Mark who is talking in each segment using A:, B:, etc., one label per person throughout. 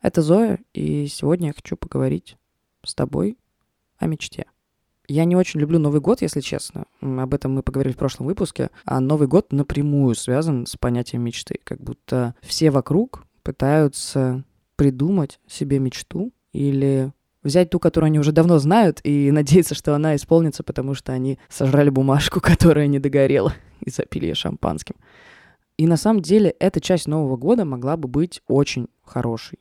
A: Это Зоя, и сегодня я хочу поговорить с тобой о мечте. Я не очень люблю Новый год, если честно. Об этом мы поговорили в прошлом выпуске. А Новый год напрямую связан с понятием мечты. Как будто все вокруг пытаются придумать себе мечту или взять ту, которую они уже давно знают, и надеяться, что она исполнится, потому что они сожрали бумажку, которая не догорела, и запили ее шампанским. И на самом деле эта часть Нового года могла бы быть очень хорошей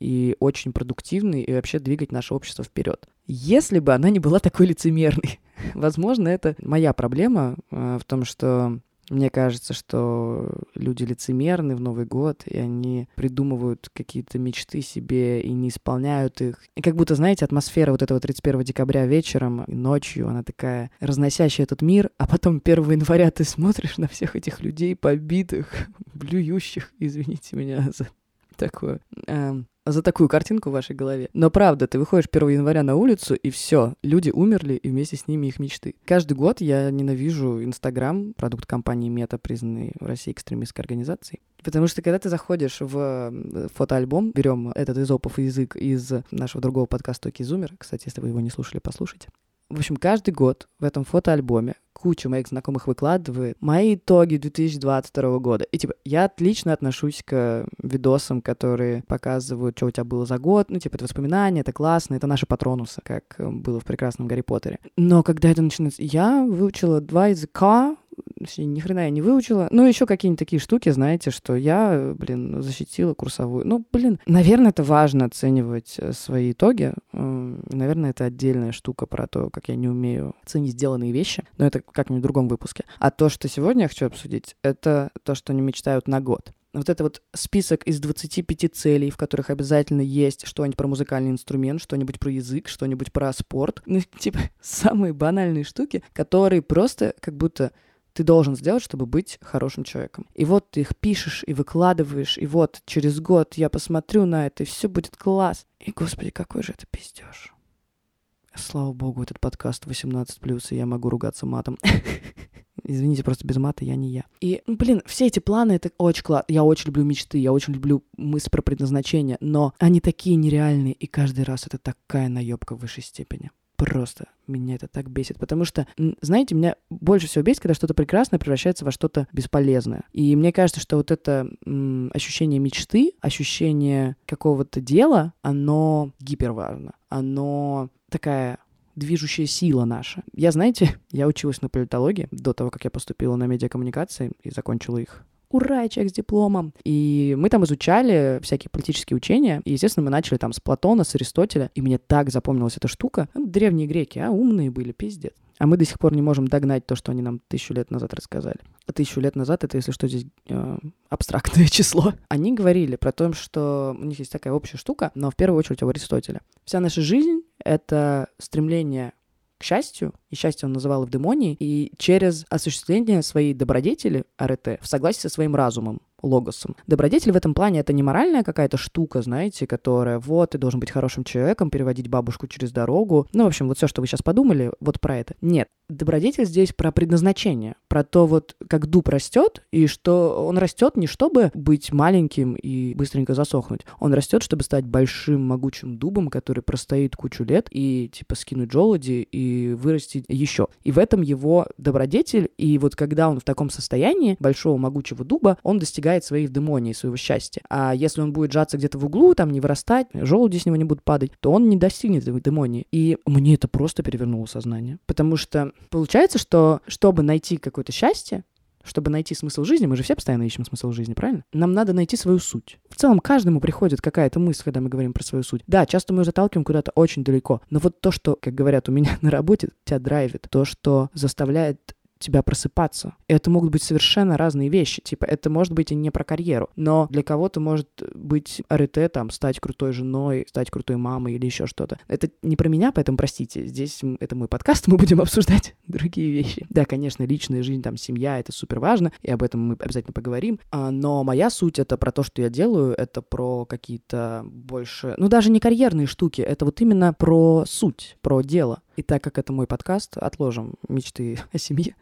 A: и очень продуктивной, и вообще двигать наше общество вперед. Если бы она не была такой лицемерной. Возможно, это моя проблема э, в том, что мне кажется, что люди лицемерны в Новый год, и они придумывают какие-то мечты себе и не исполняют их. И как будто, знаете, атмосфера вот этого 31 декабря вечером и ночью, она такая разносящая этот мир, а потом 1 января ты смотришь на всех этих людей побитых, блюющих, извините меня за такое, эм, за такую картинку в вашей голове. Но правда, ты выходишь 1 января на улицу, и все, люди умерли, и вместе с ними их мечты. Каждый год я ненавижу Инстаграм, продукт компании Мета, признанный в России экстремистской организацией. Потому что когда ты заходишь в фотоальбом, берем этот изопов язык из нашего другого подкаста Кизумер, кстати, если вы его не слушали, послушайте. В общем, каждый год в этом фотоальбоме куча моих знакомых выкладывает мои итоги 2022 года. И типа, я отлично отношусь к видосам, которые показывают, что у тебя было за год. Ну, типа, это воспоминания, это классно, это наши патронусы, как было в прекрасном Гарри Поттере. Но когда это начинается... Я выучила два языка, ни хрена я не выучила. Ну, еще какие-нибудь такие штуки, знаете, что я, блин, защитила курсовую. Ну, блин, наверное, это важно оценивать э, свои итоги. Наверное, это отдельная штука про то, как я не умею ценить сделанные вещи. Но это как-нибудь в другом выпуске. А то, что сегодня я хочу обсудить, это то, что они мечтают на год вот это вот список из 25 целей, в которых обязательно есть что-нибудь про музыкальный инструмент, что-нибудь про язык, что-нибудь про спорт. Ну, типа, самые банальные штуки, которые просто как будто ты должен сделать, чтобы быть хорошим человеком. И вот ты их пишешь и выкладываешь, и вот через год я посмотрю на это, и все будет класс. И, господи, какой же это пиздеж. Слава богу, этот подкаст 18+, и я могу ругаться матом. Извините, просто без мата я не я. И, ну, блин, все эти планы, это очень классно. Я очень люблю мечты, я очень люблю мысль про предназначение, но они такие нереальные, и каждый раз это такая наебка в высшей степени просто меня это так бесит, потому что, знаете, меня больше всего бесит, когда что-то прекрасное превращается во что-то бесполезное. И мне кажется, что вот это м, ощущение мечты, ощущение какого-то дела, оно гиперважно. Оно такая движущая сила наша. Я, знаете, я училась на политологии до того, как я поступила на медиакоммуникации и закончила их ура, человек с дипломом. И мы там изучали всякие политические учения. И, естественно, мы начали там с Платона, с Аристотеля. И мне так запомнилась эта штука. Ну, древние греки, а умные были, пиздец. А мы до сих пор не можем догнать то, что они нам тысячу лет назад рассказали. А тысячу лет назад это, если что, здесь э, абстрактное число. Они говорили про то, что у них есть такая общая штука, но в первую очередь у Аристотеля. Вся наша жизнь — это стремление счастью, и счастье он называл в демонии, и через осуществление своей добродетели, арете, в согласии со своим разумом, логосом. Добродетель в этом плане это не моральная какая-то штука, знаете, которая вот ты должен быть хорошим человеком, переводить бабушку через дорогу. Ну, в общем, вот все, что вы сейчас подумали, вот про это. Нет. Добродетель здесь про предназначение, про то вот, как дуб растет, и что он растет не чтобы быть маленьким и быстренько засохнуть. Он растет, чтобы стать большим, могучим дубом, который простоит кучу лет и, типа, скинуть желуди и вырасти еще. И в этом его добродетель, и вот когда он в таком состоянии большого могучего дуба, он достигает достигает своей демонии, своего счастья. А если он будет сжаться где-то в углу, там не вырастать, желуди с него не будут падать, то он не достигнет этой демонии. И мне это просто перевернуло сознание. Потому что получается, что чтобы найти какое-то счастье, чтобы найти смысл жизни, мы же все постоянно ищем смысл жизни, правильно? Нам надо найти свою суть. В целом, каждому приходит какая-то мысль, когда мы говорим про свою суть. Да, часто мы заталкиваем куда-то очень далеко, но вот то, что, как говорят у меня на работе, тебя драйвит, то, что заставляет тебя просыпаться. Это могут быть совершенно разные вещи. Типа, это может быть и не про карьеру, но для кого-то может быть арете, там, стать крутой женой, стать крутой мамой или еще что-то. Это не про меня, поэтому простите. Здесь это мой подкаст, мы будем обсуждать другие вещи. Да, конечно, личная жизнь, там, семья, это супер важно, и об этом мы обязательно поговорим. А, но моя суть — это про то, что я делаю, это про какие-то больше... Ну, даже не карьерные штуки, это вот именно про суть, про дело. И так как это мой подкаст, отложим мечты о семье.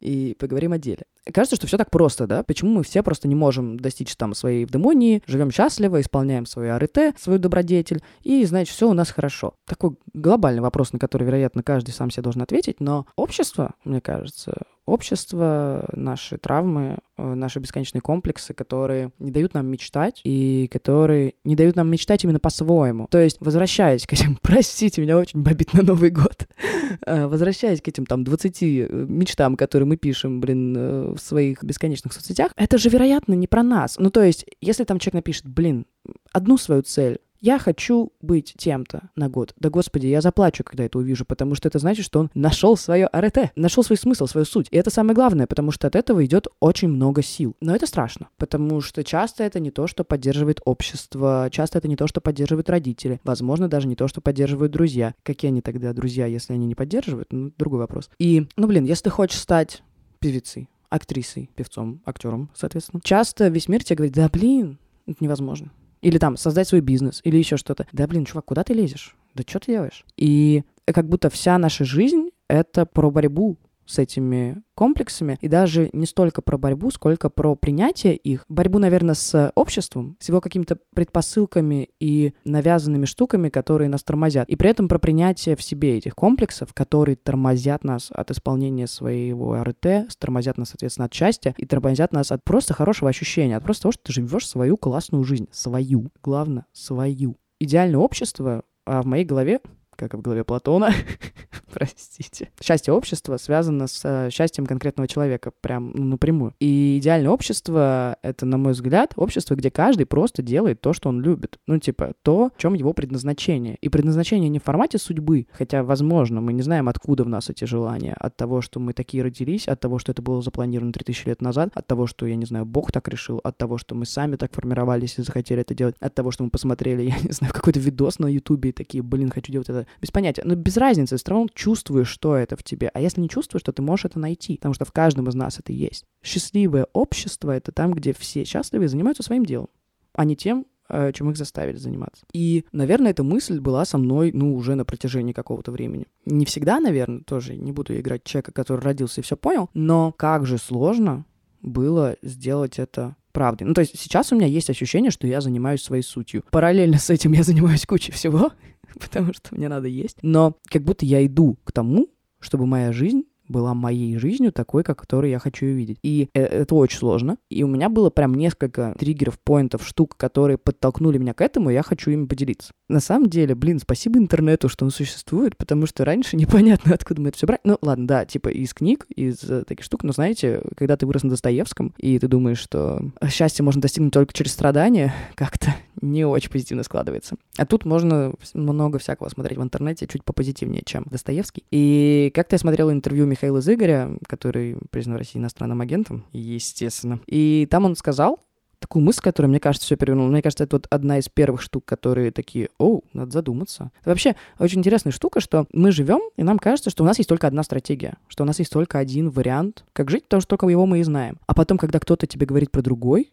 A: И поговорим о деле. Кажется, что все так просто, да? Почему мы все просто не можем достичь там своей евдемонии, живем счастливо, исполняем свою АРТ, свою добродетель, и, значит, все у нас хорошо. Такой глобальный вопрос, на который, вероятно, каждый сам себе должен ответить, но общество, мне кажется, общество, наши травмы, э, наши бесконечные комплексы, которые не дают нам мечтать и которые не дают нам мечтать именно по-своему. То есть, возвращаясь к этим, простите, меня очень бомбит на Новый год, э, возвращаясь к этим там 20 э, мечтам, которые мы пишем, блин, в своих бесконечных соцсетях, это же, вероятно, не про нас. Ну, то есть, если там человек напишет, блин, одну свою цель, я хочу быть тем-то на год. Да господи, я заплачу, когда это увижу, потому что это значит, что он нашел свое АРТ, нашел свой смысл, свою суть. И это самое главное, потому что от этого идет очень много сил. Но это страшно, потому что часто это не то, что поддерживает общество, часто это не то, что поддерживают родители, возможно, даже не то, что поддерживают друзья. Какие они тогда друзья, если они не поддерживают? Ну, другой вопрос. И, ну, блин, если ты хочешь стать певицей, актрисой, певцом, актером, соответственно. Часто весь мир тебе говорит, да блин, это невозможно. Или там создать свой бизнес, или еще что-то. Да блин, чувак, куда ты лезешь? Да что ты делаешь? И как будто вся наша жизнь — это про борьбу с этими комплексами, и даже не столько про борьбу, сколько про принятие их, борьбу, наверное, с обществом, с его какими-то предпосылками и навязанными штуками, которые нас тормозят, и при этом про принятие в себе этих комплексов, которые тормозят нас от исполнения своего РТ, тормозят нас, соответственно, от счастья, и тормозят нас от просто хорошего ощущения, от просто того, что ты живешь свою классную жизнь, свою, главное, свою. Идеальное общество, а в моей голове как в голове Платона, простите. Счастье общества связано с э, счастьем конкретного человека, прям ну, напрямую. И идеальное общество — это, на мой взгляд, общество, где каждый просто делает то, что он любит. Ну, типа, то, в чем его предназначение. И предназначение не в формате судьбы, хотя, возможно, мы не знаем, откуда в нас эти желания. От того, что мы такие родились, от того, что это было запланировано 3000 лет назад, от того, что, я не знаю, Бог так решил, от того, что мы сами так формировались и захотели это делать, от того, что мы посмотрели, я не знаю, какой-то видос на Ютубе и такие, блин, хочу делать это без понятия. Но без разницы, все равно чувствуешь, что это в тебе. А если не чувствуешь, то ты можешь это найти, потому что в каждом из нас это есть. Счастливое общество — это там, где все счастливы и занимаются своим делом, а не тем, э, чем их заставили заниматься. И, наверное, эта мысль была со мной, ну, уже на протяжении какого-то времени. Не всегда, наверное, тоже не буду играть человека, который родился и все понял, но как же сложно было сделать это правдой. Ну, то есть сейчас у меня есть ощущение, что я занимаюсь своей сутью. Параллельно с этим я занимаюсь кучей всего, потому что мне надо есть. Но как будто я иду к тому, чтобы моя жизнь была моей жизнью такой, как которую я хочу ее видеть. И э, это очень сложно. И у меня было прям несколько триггеров, поинтов, штук, которые подтолкнули меня к этому, и я хочу ими поделиться. На самом деле, блин, спасибо интернету, что он существует, потому что раньше непонятно, откуда мы это все брать. Ну, ладно, да, типа из книг, из э, таких штук, но знаете, когда ты вырос на Достоевском, и ты думаешь, что счастье можно достигнуть только через страдания, как-то не очень позитивно складывается. А тут можно много всякого смотреть в интернете, чуть попозитивнее, чем Достоевский. И как-то я смотрел интервью Михаила Зыгоря, который признан в России иностранным агентом, естественно. И там он сказал, такую мысль, которая, мне кажется, все перевернула. Мне кажется, это вот одна из первых штук, которые такие, о, надо задуматься. Это вообще очень интересная штука, что мы живем, и нам кажется, что у нас есть только одна стратегия, что у нас есть только один вариант, как жить, потому что только его мы и знаем. А потом, когда кто-то тебе говорит про другой,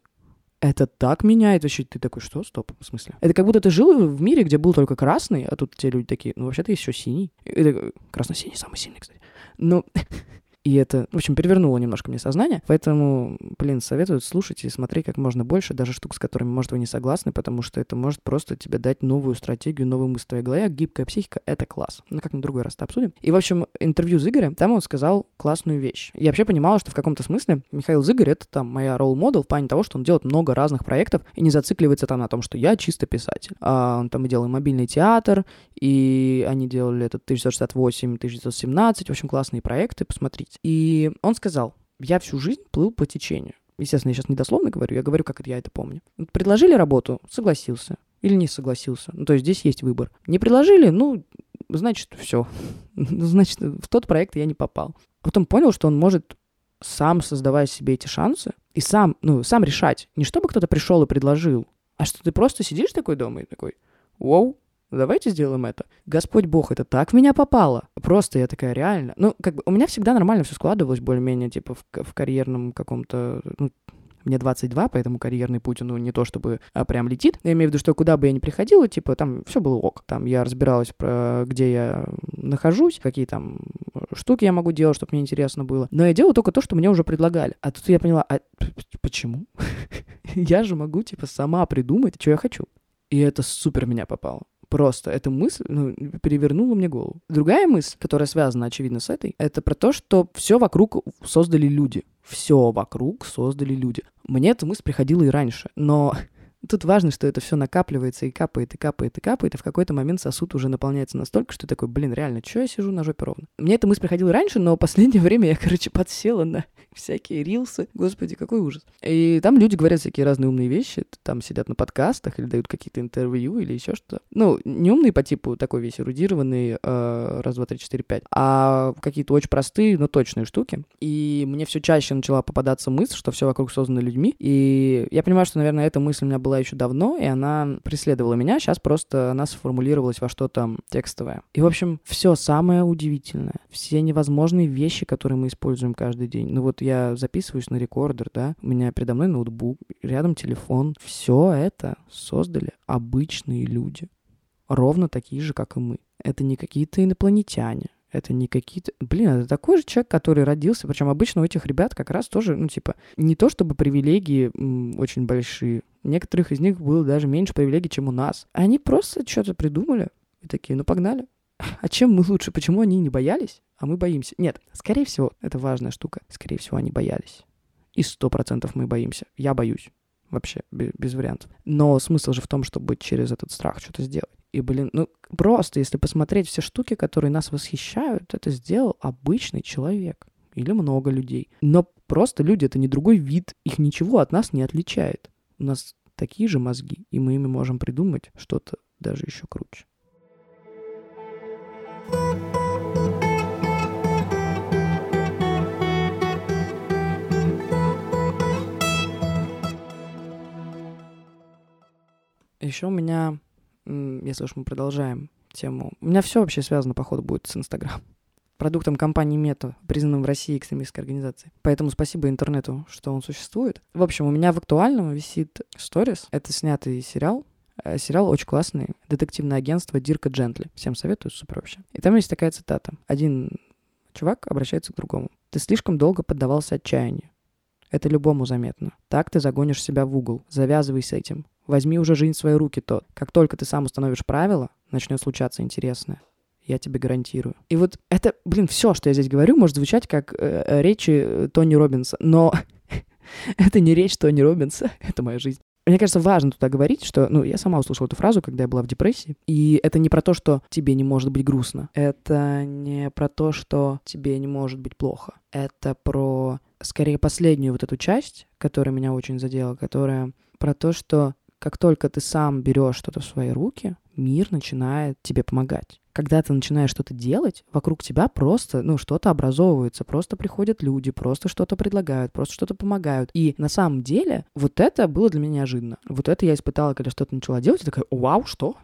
A: это так меняет вообще. Ты такой, что? Стоп, в смысле? Это как будто ты жил в мире, где был только красный, а тут те люди такие, ну, вообще-то есть еще синий. Красно-синий самый сильный, кстати. Ну, И это, в общем, перевернуло немножко мне сознание. Поэтому, блин, советую слушать и смотреть как можно больше, даже штук, с которыми, может, вы не согласны, потому что это может просто тебе дать новую стратегию, новую мысль в твоей голове. Гибкая психика — это класс. Ну, как на другой раз это обсудим. И, в общем, интервью с Игорем, там он сказал классную вещь. Я вообще понимала, что в каком-то смысле Михаил Зыгорь — это там моя ролл-модел в плане того, что он делает много разных проектов и не зацикливается там на том, что я чисто писатель. А он там и делал мобильный театр, и они делали этот 1968, 1917, в общем, классные проекты, посмотрите. И он сказал, я всю жизнь плыл по течению. Естественно, я сейчас недословно говорю, я говорю, как я это помню. Предложили работу, согласился. Или не согласился. Ну, то есть здесь есть выбор. Не предложили, ну, значит, все. значит, в тот проект я не попал. Потом понял, что он может сам создавая себе эти шансы и сам, ну, сам решать. Не чтобы кто-то пришел и предложил, а что ты просто сидишь такой дома и такой, вау, давайте сделаем это. Господь Бог, это так в меня попало. Просто я такая, реально. Ну, как бы у меня всегда нормально все складывалось более-менее, типа, в, в карьерном каком-то, ну, Мне 22, поэтому карьерный путь, ну, не то чтобы а, прям летит. Я имею в виду, что куда бы я ни приходила, типа, там все было ок. Там я разбиралась, про где я нахожусь, какие там штуки я могу делать, чтобы мне интересно было. Но я делала только то, что мне уже предлагали. А тут я поняла, а почему? я же могу, типа, сама придумать, что я хочу. И это супер меня попало. Просто эта мысль ну, перевернула мне голову. Другая мысль, которая связана, очевидно, с этой, это про то, что все вокруг создали люди. Все вокруг создали люди. Мне эта мысль приходила и раньше, но Тут важно, что это все накапливается и капает, и капает, и капает, и в какой-то момент сосуд уже наполняется настолько, что такой, блин, реально, что я сижу на жопе ровно? Мне эта мысль приходила раньше, но последнее время я, короче, подсела на всякие рилсы. Господи, какой ужас. И там люди говорят всякие разные умные вещи, там сидят на подкастах или дают какие-то интервью или еще что-то. Ну, не умные по типу такой весь эрудированный, э, раз, два, три, четыре, пять, а какие-то очень простые, но точные штуки. И мне все чаще начала попадаться мысль, что все вокруг создано людьми. И я понимаю, что, наверное, эта мысль у меня была еще давно, и она преследовала меня. Сейчас просто она сформулировалась во что-то текстовое. И, в общем, все самое удивительное, все невозможные вещи, которые мы используем каждый день. Ну вот я записываюсь на рекордер, да, у меня передо мной ноутбук, рядом телефон. Все это создали обычные люди. Ровно такие же, как и мы. Это не какие-то инопланетяне. Это не какие-то... Блин, это такой же человек, который родился. Причем обычно у этих ребят как раз тоже, ну, типа, не то чтобы привилегии м, очень большие. Некоторых из них было даже меньше привилегий, чем у нас. Они просто что-то придумали и такие, ну, погнали. А чем мы лучше? Почему они не боялись, а мы боимся? Нет, скорее всего, это важная штука. Скорее всего, они боялись. И сто процентов мы боимся. Я боюсь. Вообще, без вариантов. Но смысл же в том, чтобы через этот страх что-то сделать. И, блин, ну просто, если посмотреть все штуки, которые нас восхищают, это сделал обычный человек. Или много людей. Но просто люди — это не другой вид. Их ничего от нас не отличает. У нас такие же мозги, и мы ими можем придумать что-то даже еще круче. Еще у меня, если уж мы продолжаем тему, у меня все вообще связано, походу, будет с Инстаграм. Продуктом компании Мета, признанным в России экстремистской организацией. Поэтому спасибо интернету, что он существует. В общем, у меня в актуальном висит сторис. Это снятый сериал Э, сериал очень классный. Детективное агентство Дирка Джентли. Всем советую, супер вообще. И там есть такая цитата. Один чувак обращается к другому. Ты слишком долго поддавался отчаянию. Это любому заметно. Так ты загонишь себя в угол. Завязывай с этим. Возьми уже жизнь в свои руки, тот. Как только ты сам установишь правила, начнет случаться интересное. Я тебе гарантирую. И вот это, блин, все, что я здесь говорю, может звучать как э, э речи Тони Робинса, но это не речь Тони Робинса, это моя жизнь. Мне кажется, важно туда говорить, что, ну, я сама услышала эту фразу, когда я была в депрессии, и это не про то, что тебе не может быть грустно, это не про то, что тебе не может быть плохо, это про, скорее, последнюю вот эту часть, которая меня очень задела, которая про то, что как только ты сам берешь что-то в свои руки, мир начинает тебе помогать когда ты начинаешь что-то делать, вокруг тебя просто, ну, что-то образовывается, просто приходят люди, просто что-то предлагают, просто что-то помогают. И на самом деле вот это было для меня неожиданно. Вот это я испытала, когда что-то начала делать, и такая, вау, что?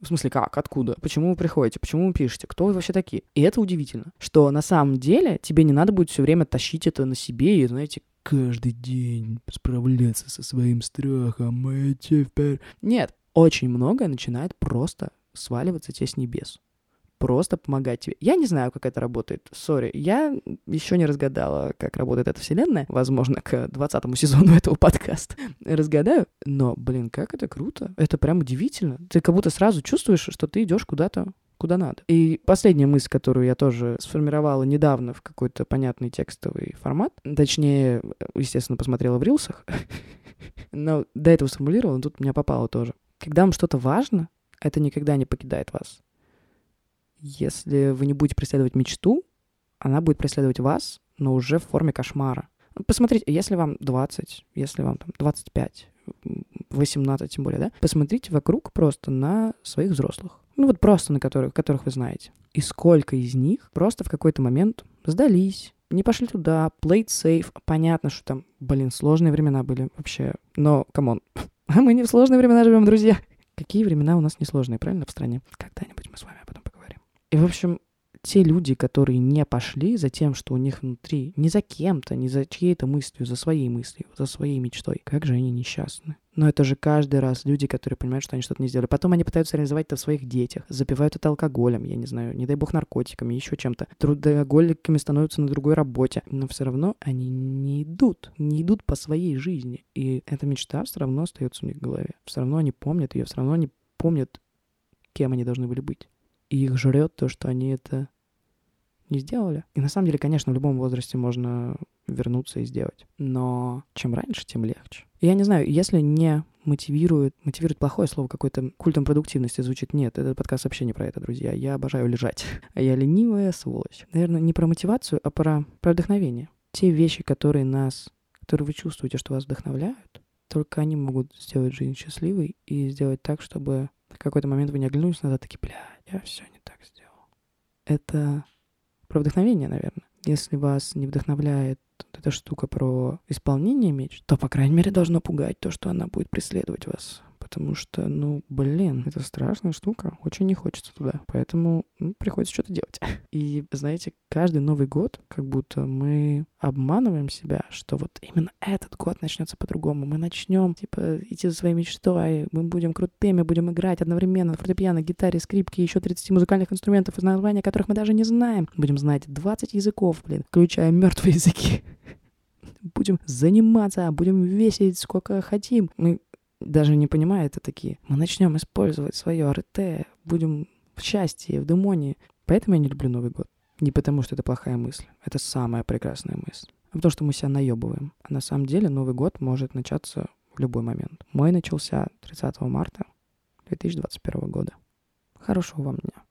A: В смысле, как? Откуда? Почему вы приходите? Почему вы пишете? Кто вы вообще такие? И это удивительно, что на самом деле тебе не надо будет все время тащить это на себе и, знаете, каждый день справляться со своим страхом. Нет, очень многое начинает просто сваливаться тебе с небес. Просто помогать тебе. Я не знаю, как это работает. Сори, я еще не разгадала, как работает эта вселенная. Возможно, к 20 сезону этого подкаста разгадаю. Но, блин, как это круто. Это прям удивительно. Ты как будто сразу чувствуешь, что ты идешь куда-то куда надо. И последняя мысль, которую я тоже сформировала недавно в какой-то понятный текстовый формат, точнее, естественно, посмотрела в рилсах, но до этого сформулировала, тут меня попало тоже. Когда вам что-то важно, это никогда не покидает вас. Если вы не будете преследовать мечту, она будет преследовать вас, но уже в форме кошмара. Посмотрите, если вам 20, если вам там 25, 18 тем более, да, посмотрите вокруг просто на своих взрослых. Ну вот просто на которых, которых вы знаете. И сколько из них просто в какой-то момент сдались, не пошли туда, played safe. Понятно, что там, блин, сложные времена были вообще. Но, come on, мы не в сложные времена живем, друзья. Какие времена у нас несложные, правильно, в стране? Когда-нибудь мы с вами об этом поговорим. И, в общем, те люди, которые не пошли за тем, что у них внутри, не за кем-то, не за чьей-то мыслью, за своей мыслью, за своей мечтой, как же они несчастны. Но это же каждый раз люди, которые понимают, что они что-то не сделали. Потом они пытаются реализовать это в своих детях, запивают это алкоголем, я не знаю, не дай бог наркотиками, еще чем-то. Трудоголиками становятся на другой работе. Но все равно они не идут, не идут по своей жизни. И эта мечта все равно остается у них в голове. Все равно они помнят ее, все равно они помнят, кем они должны были быть. И их жрет то, что они это не сделали. И на самом деле, конечно, в любом возрасте можно вернуться и сделать. Но чем раньше, тем легче. Я не знаю, если не мотивирует, мотивирует плохое слово какой-то культом продуктивности звучит. Нет, этот подкаст вообще не про это, друзья. Я обожаю лежать. А я ленивая сволочь. Наверное, не про мотивацию, а про, про вдохновение. Те вещи, которые нас, которые вы чувствуете, что вас вдохновляют, только они могут сделать жизнь счастливой и сделать так, чтобы в какой-то момент вы не оглянулись назад, такие, бля, я все не так сделал. Это про вдохновение, наверное. Если вас не вдохновляет вот эта штука про исполнение меч, то, по крайней мере, должно пугать то, что она будет преследовать вас потому что, ну, блин, это страшная штука, очень не хочется туда, поэтому ну, приходится что-то делать. И, знаете, каждый Новый год, как будто мы обманываем себя, что вот именно этот год начнется по-другому, мы начнем, типа, идти за своей мечтой, мы будем крутыми, будем играть одновременно на фортепиано, гитаре, скрипке, еще 30 музыкальных инструментов, из названия которых мы даже не знаем. Будем знать 20 языков, блин, включая мертвые языки будем заниматься, будем весить сколько хотим. Мы даже не понимая это такие. Мы начнем использовать свое РТ, будем в счастье, в демонии. Поэтому я не люблю Новый год. Не потому, что это плохая мысль. Это самая прекрасная мысль. А потому, что мы себя наебываем. А на самом деле Новый год может начаться в любой момент. Мой начался 30 марта 2021 года. Хорошего вам дня.